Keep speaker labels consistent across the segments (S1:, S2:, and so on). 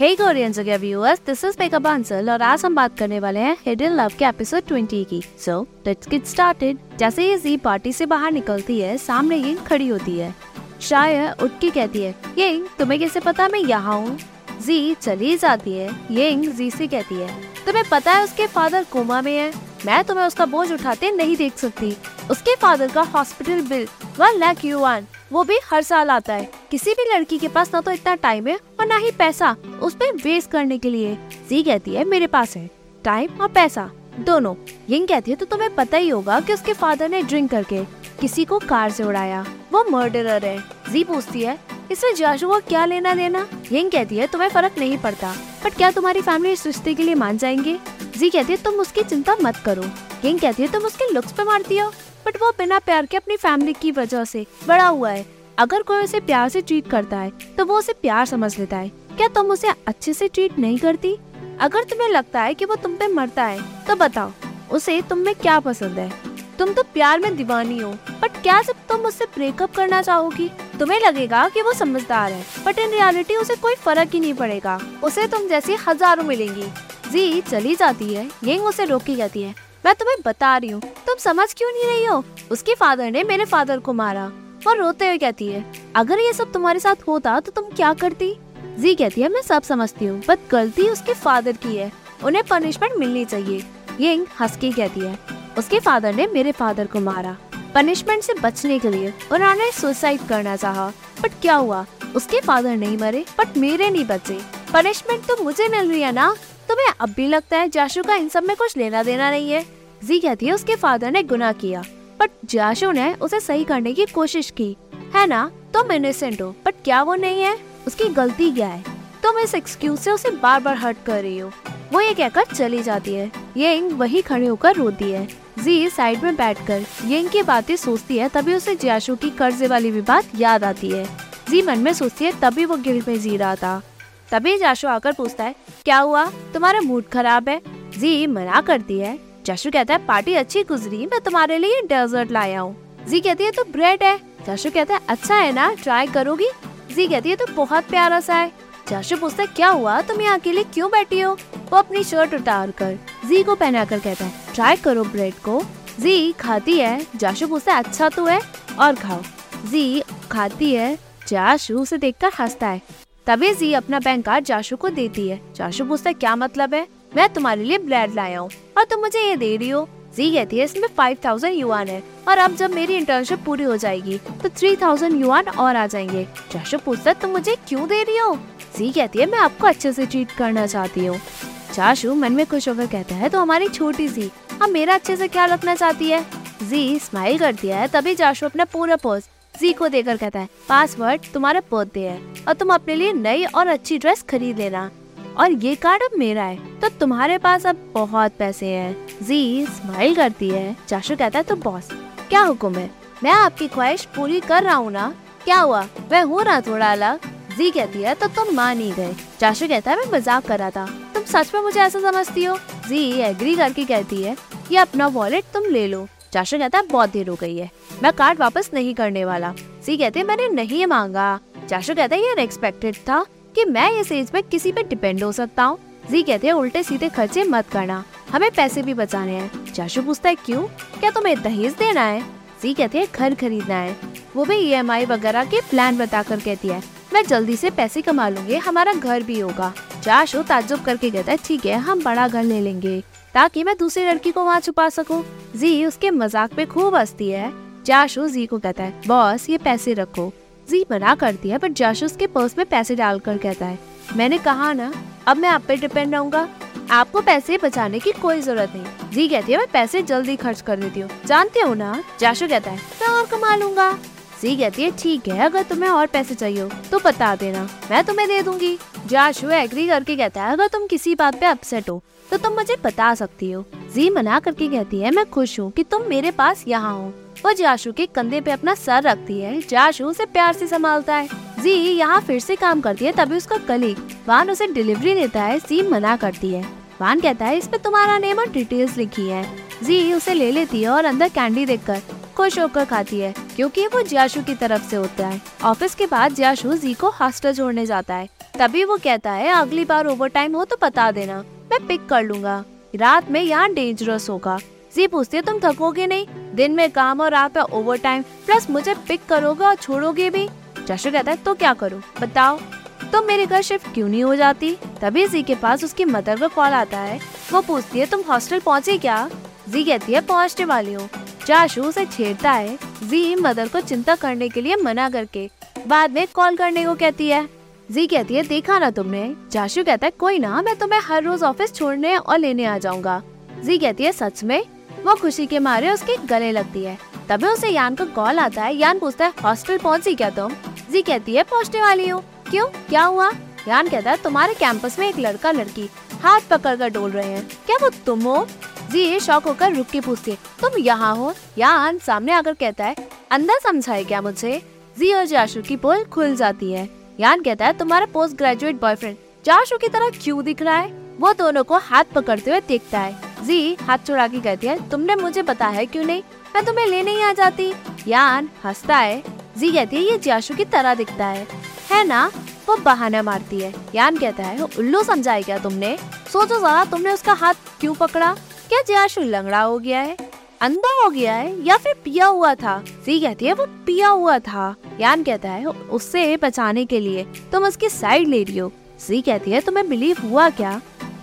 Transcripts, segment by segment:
S1: हे Korean जगह viewers this is makeup Bansal और आज हम बात करने वाले हैं हिडन लव के एपिसोड 20 की सो लेट्स गेट स्टार्टेड जैसे ये जी पार्टी से बाहर निकलती है, सामने यिंग खड़ी होती है। शायद उठ के कहती है यिंग तुम्हें कैसे पता मैं यहाँ हूँ? जी चली जाती है। यिंग जी से कहती है, तुम्हें पता है उसके फादर कोमा में है? मैं तुम्हें उसका बोझ उठाते नहीं देख सकती। उसके फादर का hospital bill one lakh yuan वो भी हर साल आता है। किसी भी लड़की के पास ना तो इतना टाइम है और ना ही पैसा। उस पर वेस्ट करने के लिए। जी कहती है, मेरे पास है टाइम और पैसा। दोनों, यिंग कहती है तो तुम्हें पता ही होगा कि उसके फादर ने ड्रिंक करके किसी को कार से उड़ाया। वो मर्डरर है। जी पूछती है, इसमें जाशु को क्या लेना देना? यिंग कहती है, तुम्हें फ़र्क नहीं पड़ता बट क्या तुम्हारी फैमिली इस रिश्ते के लिए मान जाएँगे? जी कहती है, तुम उसकी चिंता मत करो। यिंग कहती है, तुम उसके लुक्स पे मारती हो। बट वो बिना प्यार के अपनी फैमिली की वजह से बड़ा हुआ है। अगर कोई उसे प्यार से ट्रीट करता है तो वो उसे प्यार समझ लेता है। क्या तुम उसे अच्छे से ट्रीट नहीं करती? अगर तुम्हें लगता है कि वो तुम पे मरता है तो बताओ, उसे तुम में क्या पसंद है? तुम तो प्यार में दीवानी हो बट क्या जब तुम उससे ब्रेकअप करना चाहोगी? तुम्हें लगेगा कि वो समझदार है बट इन रियलिटी उसे कोई फ़र्क ही नहीं पड़ेगा। उसे तुम जैसी हज़ारों मिलेंगी। जी, चली जाती है। यंग उसे रोकी जाती है। मैं तुम्हें बता रही हूँ, तुम समझ क्यों नहीं रही हो? उसके फादर ने मेरे फादर को मारा वो रोते हुए कहती है, अगर ये सब तुम्हारे साथ होता तो तुम क्या करती? जी कहती है, मैं सब समझती हूँ बट गलती उसके फादर की है। उन्हें पनिशमेंट मिलनी चाहिए। यंग हंस के कहती है, उसके फादर ने मेरे फादर को मारा। पनिशमेंट से बचने के लिए उन्होंने सुसाइड करना चाहा बट क्या हुआ? उसके फादर नहीं मरे बट मेरे नहीं बचे। पनिशमेंट तो मुझे मिल रही है ना? तुम्हें अब भी लगता है जाशु का इन सब में कुछ लेना देना नहीं है? जी कहती है, उसके फादर ने गुनाह किया बट जाशु ने उसे सही करने की कोशिश की। है ना? तुम इनोसेंट हो बट क्या वो नहीं है? उसकी गलती क्या है? तुम इस एक्सक्यूज से उसे बार बार हर्ट कर रही हो। वो ये कहकर चली जाती है। येंग वही खड़े होकर रोती है। जी साइड में बैठकर येंग की बातें सोचती है, तभी उसे जाशु की कर्जे वाली भी बात याद आती है। जी मन में सोचती है, तभी वो गिल्ट में जी रहा था। तभी जाशु आकर पूछता है, क्या हुआ? तुम्हारा मूड खराब है? जी मना करती है। जाशु कहता है, पार्टी अच्छी गुजरी, मैं तुम्हारे लिए डेजर्ट लाया हूँ। जी कहती है तो ब्रेड है। जाशु कहता है अच्छा है ना, ट्राई करोगी? जी कहती है तो बहुत प्यारा सा है। जाशु पूछता है, क्या हुआ? तुम यहाँ अकेले क्यों बैठी हो? वो अपनी शर्ट उतार कर जी को पहना कर कहता है, ट्राई करो ब्रेड को। जी, खाती है। जाशु पूछता है अच्छा तो है? और खाओ। जी, खाती है। जाशु उसे देखकर हंसता है। तभी जी अपना बैंक कार्ड जाशु को देती है। जाशु पूछता है, क्या मतलब है? मैं तुम्हारे लिए ब्रेड लाया हूँ। और तुम मुझे ये दे रही हो। जी कहती है इसमें फाइव थाउज़ेंड युआन है। और अब जब मेरी इंटर्नशिप पूरी हो जाएगी तो थ्री थाउज़ेंड युआन और आ जाएँगे। जाशु पूछता तुम मुझे क्यों दे रही हो? जी कहती है, मैं आपको अच्छे से ट्रीट करना चाहती हूँ। चाशु मन में खुश होकर कहता है तो हमारी छोटी सी, अब मेरा अच्छे से ख्याल रखना चाहती है? जी स्माइल करती है, तभी चाशु अपना पूरा पर्स जी को देकर कहता है पासवर्ड तुम्हारा बर्थडे है, और तुम अपने लिए नई और अच्छी ड्रेस खरीद लेना। और ये कार्ड अब मेरा है। तो तुम्हारे पास अब बहुत पैसे हैं। जी स्माइल करती है। चाशु कहता है तो बॉस क्या हुक्म है? मैं आपकी ख्वाहिश पूरी कर रहा हूँ ना? क्या हुआ? मैं हूँ ना थोड़ा अलग? जी कहती है तो तुम मान ही गए। चाशु कहता है, मैं मज़ाक कर रहा था। तुम सच में मुझे ऐसा समझती हो? जी एग्री करके कहती है, ये अपना वॉलेट तुम ले लो। चाशु कहता है, बहुत देर हो गई है। मैं कार्ड वापस नहीं करने वाला। जी कहते मैंने नहीं मांगा। चाशु कहता है, ये अनएक्सपेक्टेड था। कि मैं इस एज में किसी पे डिपेंड हो सकता हूँ। जी कहते हैं, उल्टे सीधे खर्चे मत करना। हमें पैसे भी बचाने हैं। चाशु पूछता है, क्यों? क्या तुम्हें दहेज देना है? जी कहते हैं, घर खरीदना है। वो भी ईएमआई वगैरह के प्लान बताकर कहती है, मैं जल्दी से पैसे कमा लूँगी, हमारा घर भी होगा। चाशु ताजुब करके कहता है, ठीक है, हम बड़ा घर ले लेंगे, ताकि मैं दूसरी लड़की को वहाँ छुपा सकूँ। जी, उसके मज़ाक पे खूब हंसती है। जाशु जी को कहता है, बॉस, ये पैसे रखो। जी मना करती है बट जाशु उसके पर्स में पैसे डालकर कहता है। मैंने कहा ना, अब मैं आप पे डिपेंड रहूँगा। आपको पैसे बचाने की कोई ज़रूरत नहीं। जी कहती है, मैं पैसे जल्दी खर्च कर देती हूँ। जानते हो ना? जाशु कहता है, मैं और कमा लूँगा। जी कहती है, ठीक है, अगर तुम्हें और पैसे चाहिए हो तो बता देना। मैं तुम्हें दे दूँगी। जाशु एग्री करके कहता है, अगर तुम किसी बात पे अपसेट हो तो तुम मुझे बता सकती हो। जी मना करके कहती है, मैं खुश हूँ कि तुम मेरे पास यहाँ हो। वो जाशु के कंधे पे अपना सर रखती है। जाशु उसे प्यार से संभालता है। जी, यहाँ फिर से काम करती है, तभी उसका कलीग वान उसे डिलीवरी देता है जी मना करती है। वान कहता है, इस पे तुम्हारा नेम और डिटेल्स लिखी है। जी, उसे ले लेती है और अंदर कैंडी देखकर खुश होकर खाती है, क्योंकि वो जियाशु की तरफ़ से होता है। ऑफ़िस के बाद जियाशु जी को हॉस्टल छोड़ने जाता है। तभी वो कहता है, अगली बार ओवर टाइम हो तो बता देना, मैं पिक कर लूँगा। रात में यहाँ डेंजरस होगा। जी, पूछती तुम थकोगे नहीं? दिन में काम और रात में ओवर टाइम प्लस मुझे पिक करोगे और छोड़ोगे भी। जशु कहता है तो क्या करूँ? बताओ। तुम मेरे घर शिफ्ट क्यों नहीं हो जाती? तभी जी के पास उसकी मदर का कॉल आता है। वो पूछती है, तुम हॉस्टल पहुँचे क्या? जी कहती है, पहुँचने वाली हो। जाशु उसे छेड़ता है। जी मदर को चिंता करने के लिए मना करके बाद में कॉल करने को कहती है। जी कहती है, देखा ना तुमने? जाशु कहता है, कोई ना, मैं तुम्हें हर रोज ऑफ़िस छोड़ने और लेने आ जाऊँगा। जी कहती है, सच में? वो खुशी के मारे उसके गले लगती है। तभी उसे यान का कॉल आता है। यान पूछता है, हॉस्टल पहुँची क्या तुम? जी कहती है, पहुँचने वाली हूँ। क्यों? क्या हुआ? यान कहता है, तुम्हारे कैंपस में एक लड़का लड़की हाथ पकड़ कर डोल रहे हैं। क्या वो तुम हो? जी शौक होकर रुक के पूछती है, तुम यहाँ हो? यान सामने आकर कहता है, अंदर समझाए क्या मुझे? जी और जाशु की पोल खुल जाती है। यान कहता है, तुम्हारा पोस्ट ग्रेजुएट बॉयफ्रेंड जाशु की तरह क्यों दिख रहा है? वो दोनों को हाथ पकड़ते हुए देखता है। जी, हाथ चुरा के कहती है, तुमने मुझे बताया क्यों नहीं? मैं तुम्हें लेने ही आ जाती। यान हंसता है। जी कहती है, ये जाशु की तरह दिखता है। है ना? वो बहाना मारती है। यान कहता है, उल्लू समझाई क्या तुमने? सोचो जरा, तुमने उसका हाथ क्यों पकड़ा? क्या जाशु लंगड़ा हो गया है? अंधा हो गया है या फिर पिया हुआ था? जी कहती है, वो पिया हुआ था। यान कहता है उससे बचाने के लिए तुम उसकी साइड ले रही हो। जी कहती है, तुम्हें बिलीव हुआ क्या?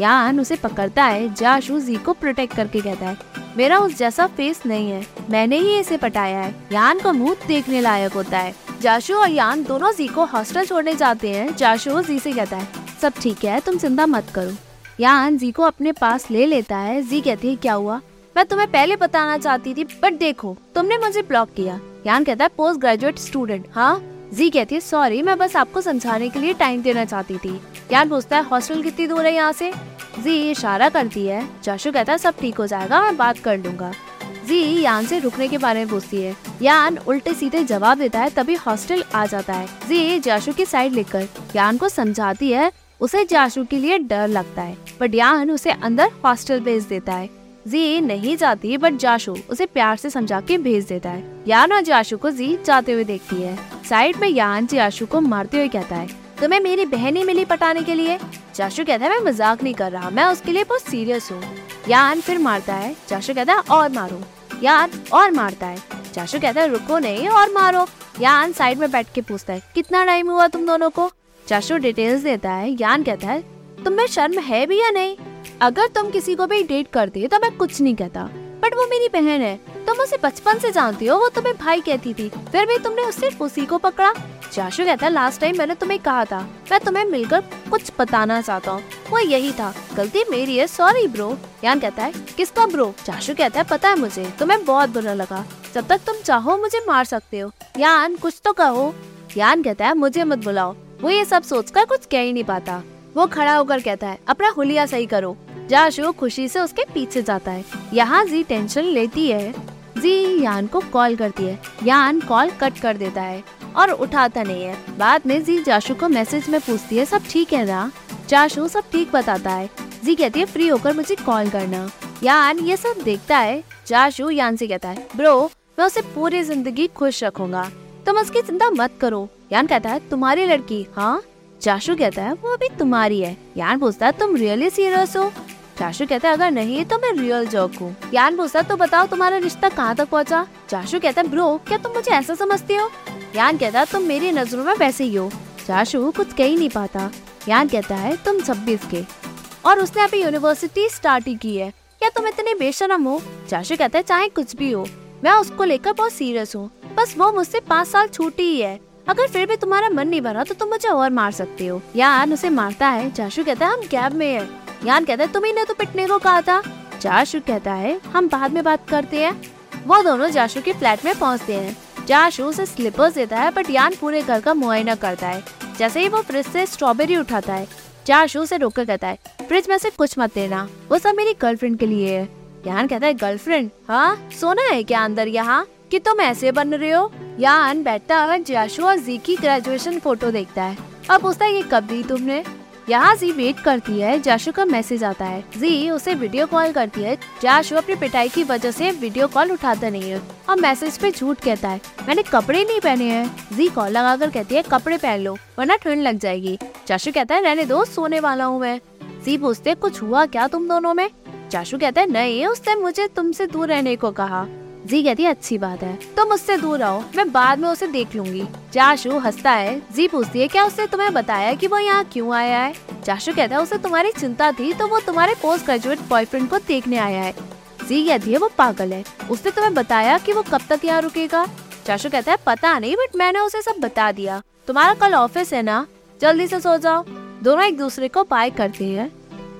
S1: यान उसे पकड़ता है, जाशु जी को प्रोटेक्ट करके कहता है, मेरा उस जैसा फेस नहीं है, मैंने ही इसे पटाया है, यान का मुँह देखने लायक होता है। जाशु और यान दोनों जी को हॉस्टल छोड़ने जाते हैं, जाशु जी से कहता है, सब ठीक है, तुम चिंता मत करो। यान जी को अपने पास ले लेता है, जी कहती है, क्या हुआ? मैं तुम्हें पहले बताना चाहती थी बट देखो, तुमने मुझे ब्लॉक किया। यान कहता है पोस्ट ग्रेजुएट स्टूडेंट हाँ? जी, कहती है सॉरी मैं बस आपको समझाने के लिए टाइम देना चाहती थी। यान पूछता है हॉस्टल कितनी दूर है यहाँ से? जी, इशारा करती है। जाशु कहता है, सब ठीक हो जाएगा, मैं बात कर लूँगा। जी, यान से रुकने के बारे में पूछती है। यान उल्टे सीधे जवाब देता है, तभी हॉस्टल आ जाता है। जी, जाशु की साइड लेकर। यान को समझाती है, उसे जाशु के लिए डर लगता है बट यान उसे अंदर हॉस्टल भेज देता है। जी नहीं जाती बट जाशु उसे प्यार से समझा के भेज देता है। यान और जाशु को जी जाते हुए देखती है। साइड में यान जाशु को मारते हुए कहता है, तुम्हें मेरी बहन ही मिली पटाने के लिए? जाशु कहता है, मैं मज़ाक नहीं कर रहा, मैं उसके लिए बहुत सीरियस हूँ। यान फिर मारता है, जाशु कहता है, और मारो। यान और मारता है, जाशु कहता है, रुको नहीं, और मारो। यान साइड में बैठ के पूछता है, कितना टाइम हुआ तुम दोनों को? जाशु डिटेल्स देता है, यान कहता है, तुम्हें शर्म है भी या नहीं? अगर तुम किसी को भी डेट करते तो मैं कुछ नहीं कहता। बट वो मेरी बहन है। तुम उसे बचपन से जानती हो, वो तुम्हें भाई कहती थी। फिर भी तुमने उससे उसी को पकड़ा। जाशु कहता है लास्ट टाइम मैंने तुम्हें कहा था, मैं तुम्हें मिलकर कुछ बताना चाहता हूँ। वो यही था, गलती मेरी है सॉरी ब्रो यान कहता है, किसका ब्रो जाशु कहता है, पता है मुझे, तुम्हें बहुत बुरा लगा। जब तक तुम चाहो मुझे मार सकते हो। यान, कुछ तो कहो। यान कहता है, मुझे मत बुलाओ। वो ये सब सोचकर कुछ कह ही नहीं पाता। वो खड़ा होकर कहता है, अपना हुलिया सही करो। जाशु खुशी से उसके पीछे जाता है। यहाँ जी टेंशन लेती है। जी यान को कॉल करती है। यान कॉल कट कर देता है और उठाता नहीं है। बाद में जी जाशु को मैसेज में पूछती है, सब ठीक है ना? जाशु सब ठीक बताता है। जी कहती है, फ्री होकर मुझे कॉल करना। यान ये सब देखता है। जाशु यान से कहता है, ब्रो, मैं उसे पूरी ज़िंदगी खुश रखूँगा। तुम उसकी चिंता मत करो। यान कहता है, तुम्हारी लड़की हाँ? जाशु कहता है, वो अभी तुम्हारी है। यान पूछता है, तुम रियली सीरियस हो? जाशु कहता है, अगर नहीं तो मैं रियल जोक हूँ। यान पूछता तो बताओ, तुम्हारा रिश्ता कहाँ तक पहुँचा? जाशु कहता है, ब्रो, क्या तुम मुझे ऐसा समझते हो? यान कहता है, तुम मेरी नज़रों में वैसे ही हो। जाशु कुछ कह ही नहीं पाता। यान कहता है, तुम छब्बीस के। और उसने अभी यूनिवर्सिटी स्टार्ट ही की है। क्या तुम इतने बेशरम हो? जाशु कहता है, चाहे कुछ भी हो, मैं उसको लेकर बहुत सीरियस हूँ। बस वो मुझसे पाँच साल छोटी ही है। अगर फिर भी तुम्हारा मन नहीं भरा तो तुम मुझे और मार सकते हो। यान उसे मारता है। जाशु कहता है, हम कैब में है। यान कहता है, तुम्ही तो पिटने को कहा था। जाशु कहता है, हम बाद में बात करते हैं। वो दोनों जाशु के फ्लैट में पहुँचते हैं। जाशु उसे स्लीपर्स देता है बट यान पूरे घर का मुआयना करता है। जैसे ही वो फ्रिज से स्ट्रॉबेरी उठाता है, जाशु उसे रोक कर कहता है फ्रिज में से कुछ मत देना। वो सब मेरी गर्लफ्रेंड के लिए है। यान कहता है गर्लफ्रेंड हाँ? सोना है क्या अंदर यहाँ? कि तुम ऐसे बन रहे हो? यान बैठता है जाशु और जी की ग्रेजुएशन फ़ोटो देखता है। अब पूछता है ये कब दी तुमने? यहाँ जी वेट करती है जाशु का मैसेज आता है। जी, उसे वीडियो कॉल करती है। जाशु अपनी पिटाई की वजह से वीडियो कॉल उठाता नहीं है। और मैसेज पे झूठ कहता है। मैंने कपड़े नहीं पहने हैं। जी कॉल लगा कर कहती है, कपड़े पहन लो, वरना ठंड लग जाएगी। जाशु कहता है, रहने दो, सोने वाला हूँ मैं। जी पूछते कुछ हुआ क्या तुम दोनों में? चाशु कहता है, नहीं उसने मुझे तुमसे दूर रहने को कहा। जी कहती अच्छी बात है। तुम तो मुझसे दूर रहो मैं बाद में उसे देख लूँगी। जाशु हंसता है। जी पूछती है, क्या उसने तुम्हें बताया कि वो यहाँ क्यों आया है? जाशु कहता है, उसे तुम्हारी चिंता थी तो वो तुम्हारे पोस्ट ग्रेजुएट बॉयफ्रेंड को देखने आया है। जी कहती है, वो पागल है। उसने तुम्हें बताया कि वो कब तक यहाँ रुकेगा? चाशु कहता है, पता नहीं बट मैंने उसे सब बता दिया। तुम्हारा कल ऑफ़िस है ना? जल्दी से सो जाओ। दोनों एक दूसरे को पाए करते हैं।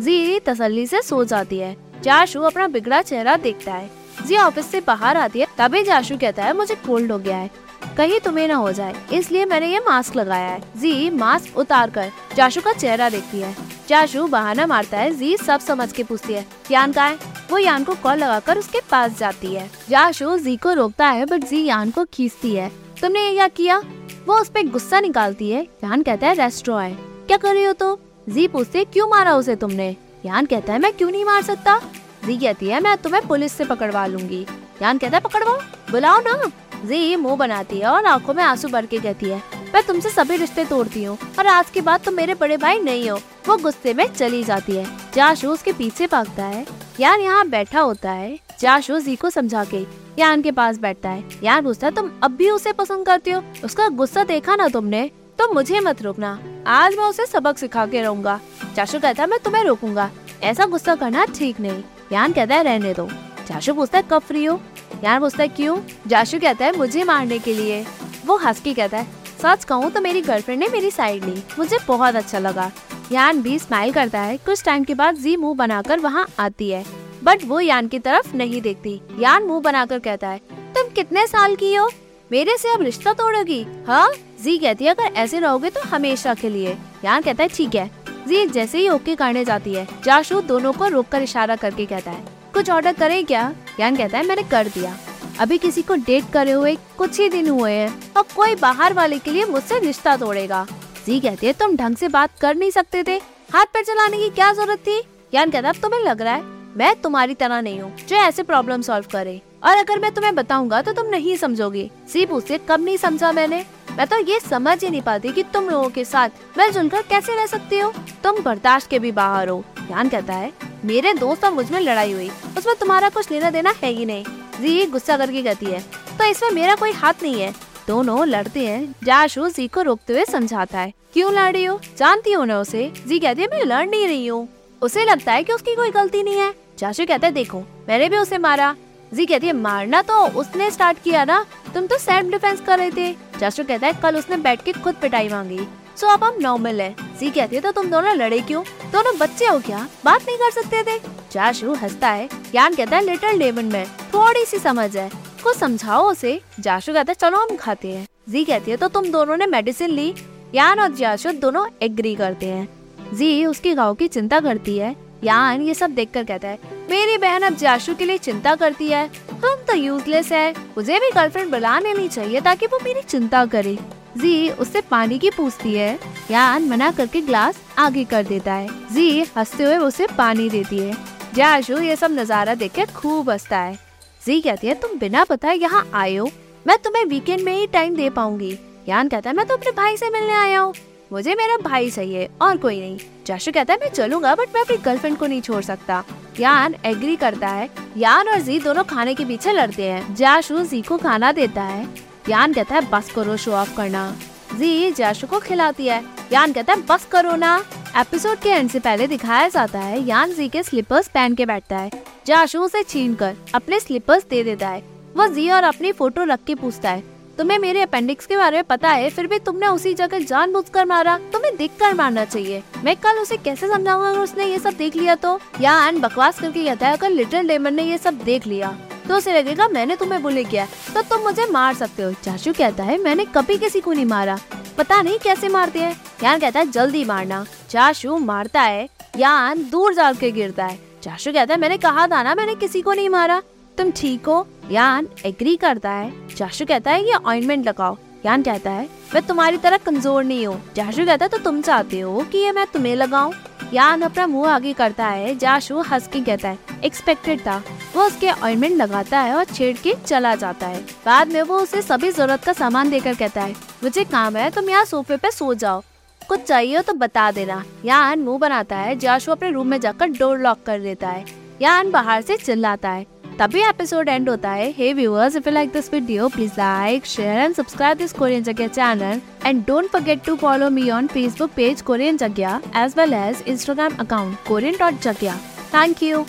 S1: जी तसल्ली से सो जाती है। चाशु अपना बिगड़ा चेहरा देखता है। जी ऑफ़िस से बाहर आती है, तभी जाशु कहता है, मुझे कोल्ड हो गया है। कहीं तुम्हें ना हो जाए, इसलिए मैंने ये मास्क लगाया है। जी मास्क उतार कर, जाशु का चेहरा देखती है। जाशु बहाना मारता है, जी, सब समझ के पूछती है, यान का है? वो यान को कॉल लगाकर उसके पास जाती है। जाशु जी को रोकता है बट जी यान को खींचती है। तुमने ये क्या किया? वो उस पर गुस्सा निकालती है। यान कहता है, रेस्टोर है। क्या कर रही हो तो जी पूछते क्यों मारा उसे तुमने? यान कहता है, मैं क्यों नहीं मार सकता? जी कहती है, मैं तुम्हें पुलिस से पकड़वा लूँगी। यान कहता है, पकड़वाओ, बुलाओ ना। जी, मुँह बनाती है और आँखों में आँसू भर के कहती है, मैं तुमसे सभी रिश्ते तोड़ती हूँ और आज के बाद तुम मेरे बड़े भाई नहीं हो। वो गुस्से में चली जाती है। जाशू उसके पीछे भागता है। यान यहाँ बैठा होता है। जाशू जी को समझा के यान के पास बैठता है। यान पूछता है, तुम अब भी उसे पसंद करती हो? उसका गुस्सा देखा ना तुमने? तो मुझे मत रोकना। आज मैं उसे सबक सिखा के रहूँगा। चाशु कहता है, मैं तुम्हें रोकूँगा। ऐसा गुस्सा करना ठीक नहीं। यान कहता है रहने दो। जाशु पूछता है कब फ्री हो? यान पूछता है क्यों? जाशु कहता है, मुझे मारने के लिए। वो हंस के कहता है, सच कहूँ तो मेरी गर्लफ्रेंड ने मेरी साइड ली। मुझे बहुत अच्छा लगा। यान भी स्माइल करता है। कुछ टाइम के बाद जी मुँह बनाकर वहाँ आती है। बट वो यान की तरफ़ नहीं देखती। यान मुँह बनाकर कहता है, तुम कितने साल की हो? मेरे से अब रिश्ता तोड़ोगी हाँ? जी कहती है, अगर ऐसे रहोगे तो हमेशा के लिए। यान कहता है, ठीक है। जी, जैसे ही ओके करने जाती है जाशु दोनों को रोक कर इशारा करके कहता है, कुछ ऑर्डर करे क्या? यान कहता है, मैंने कर दिया। अभी किसी को डेट करे हुए कुछ ही दिन हुए हैं और कोई बाहर वाले के लिए मुझसे रिश्ता तोड़ेगा। जी कहती है, तुम ढंग से बात कर नहीं सकते थे। हाथ पैर चलाने की क्या ज़रूरत थी? यान कहता है तुम्हें लग रहा है, मैं तुम्हारी तरह नहीं हूँ, जो ऐसे प्रॉब्लम सॉल्व करे। और अगर मैं तुम्हें बताऊँगा तो तुम नहीं समझोगे। सी पूछते कब नहीं समझा मैंने? मैं तो ये समझ ही नहीं पाती कि तुम लोगों के साथ मिलजुल कर कैसे रह सकती हो। तुम बर्दाश्त के भी बाहर हो। ज्ञान कहता है, मेरे दोस्त और मुझमें लड़ाई हुई। उसमें तुम्हारा कुछ लेना देना है ही नहीं। जी, गुस्सा करके कहती है तो इसमें मेरा कोई हाथ नहीं है। दोनों लड़ते हैं। जाशु जी को रोकते हुए समझाता है, क्यों लड़ रही हो? जानती हो ना उसे? जी कहती है, मैं लड़ नहीं रही हूँ। उसे लगता है कि उसकी कोई गलती नहीं है। जाशु कहता है, देखो, मैंने भी उसे मारा। जी कहती है, मारना तो उसने स्टार्ट किया ना, तुम तो सेल्फ डिफेंस कर रहे थे। जाशु कहता है, कल उसने बैठ के खुद पिटाई मांगी। सो अब हम नॉर्मल है। जी कहती है तो तुम दोनों लड़े क्यों? दोनों बच्चे हो क्या? बात नहीं कर सकते थे? जाशु हंसता है। ज्ञान कहता है लिटिल डेमन में थोड़ी सी समझ है। कुछ समझाओ उसे। जाशु कहता है, चलो हम खाते हैं। जी कहती है तो तुम दोनों ने मेडिसिन ली? यान और जाशु दोनों एग्री करते हैं। जी, उसके गाँव की चिंता करती है। यान ये सब देखकर कहता है मेरी बहन अब जाशु के लिए चिंता करती है। हम तो यूजलेस है। मुझे भी गर्लफ्रेंड बुला लेनी चाहिए ताकि वो मेरी चिंता करे। जी, उससे पानी की पूछती है। यान मना करके ग्लास आगे कर देता है। जी, हँसते हुए उसे पानी देती है। जाशु, ये सब नज़ारा देख के खूब हंसता है। जी कहती है, तुम बिना बताए यहाँ आयो मैं तुम्हें वीकेंड में ही टाइम दे पाऊँगी। यान कहता है, मैं तो अपने भाई से मिलने आया हूँ। मुझे मेरा भाई चाहिए, और कोई नहीं। जाशु कहता है, मैं चलूँगा बट मैं अपनी गर्लफ्रेंड को नहीं छोड़ सकता। यान एग्री करता है। यान और जी दोनों खाने के पीछे लड़ते हैं। जाशु जी को खाना देता है। यान कहता है, बस करो शो ऑफ़ करना। जी जाशु को खिलाती है। यान कहता है, बस करो ना। एपिसोड के एंड से पहले दिखाया जाता है, यान जी के स्लीपर्स पहन के बैठता है। जाशु उसे छीन कर अपने स्लीपर्स दे देता है। वह जी और अपनी फ़ोटो रख के पूछता है तुम्हें मेरे अपेंडिक्स के बारे में पता है, फिर भी तुमने उसी जगह जान कर मारा। तुम्हें देख कर मारना चाहिए। मैं कल उसे कैसे समझाऊँगा अगर उसने ये सब देख लिया तो? या एंड बकवास करके कहता है अगर लिटिल डेमन ने ये सब देख लिया तो उसे लगेगा मैंने तुम्हें बुले किया। तो तुम मुझे मार सकते हो। चाचू कहता है, मैंने कभी किसी को नहीं मारा। पता नहीं कैसे मारते हैं। यान कहता है, जल्दी मारना। चाशु मारता है यान दूर जाकर गिरता है। चाशु कहता है, मैंने कहा था ना, मैंने किसी को नहीं मारा। तुम ठीक हो? यान एग्री करता है। चाशु कहता है ये ऑइंटमेंट लगाओ। यान कहता है, मैं तुम्हारी तरह कमज़ोर नहीं हूँ। जाशु कहता है तो तुम चाहते हो कि ये मैं तुम्हें लगाऊँ? यान अपना मुँह आगे करता है। जाशु हंस के कहता है एक्सपेक्टेड था। वो उसके ऑइंटमेंट लगाता है और छेड़ के चला जाता है। बाद में वो उसे सभी ज़रूरत का सामान देकर कहता है, मुझे काम है, तुम यहाँ सोफे पे सो जाओ। कुछ चाहिए तो बता देना। यान मुँह बनाता है। जाशु अपने रूम में जाकर डोर लॉक कर देता है। यान बाहर से चिल्लाता है। तभी एपिसोड एंड होता है। Hey viewers if you like this video please like share and subscribe this Korean जगह channel and don't forget to follow me on Facebook page Korean जगह as well as Instagram account Korean dot जगह thank you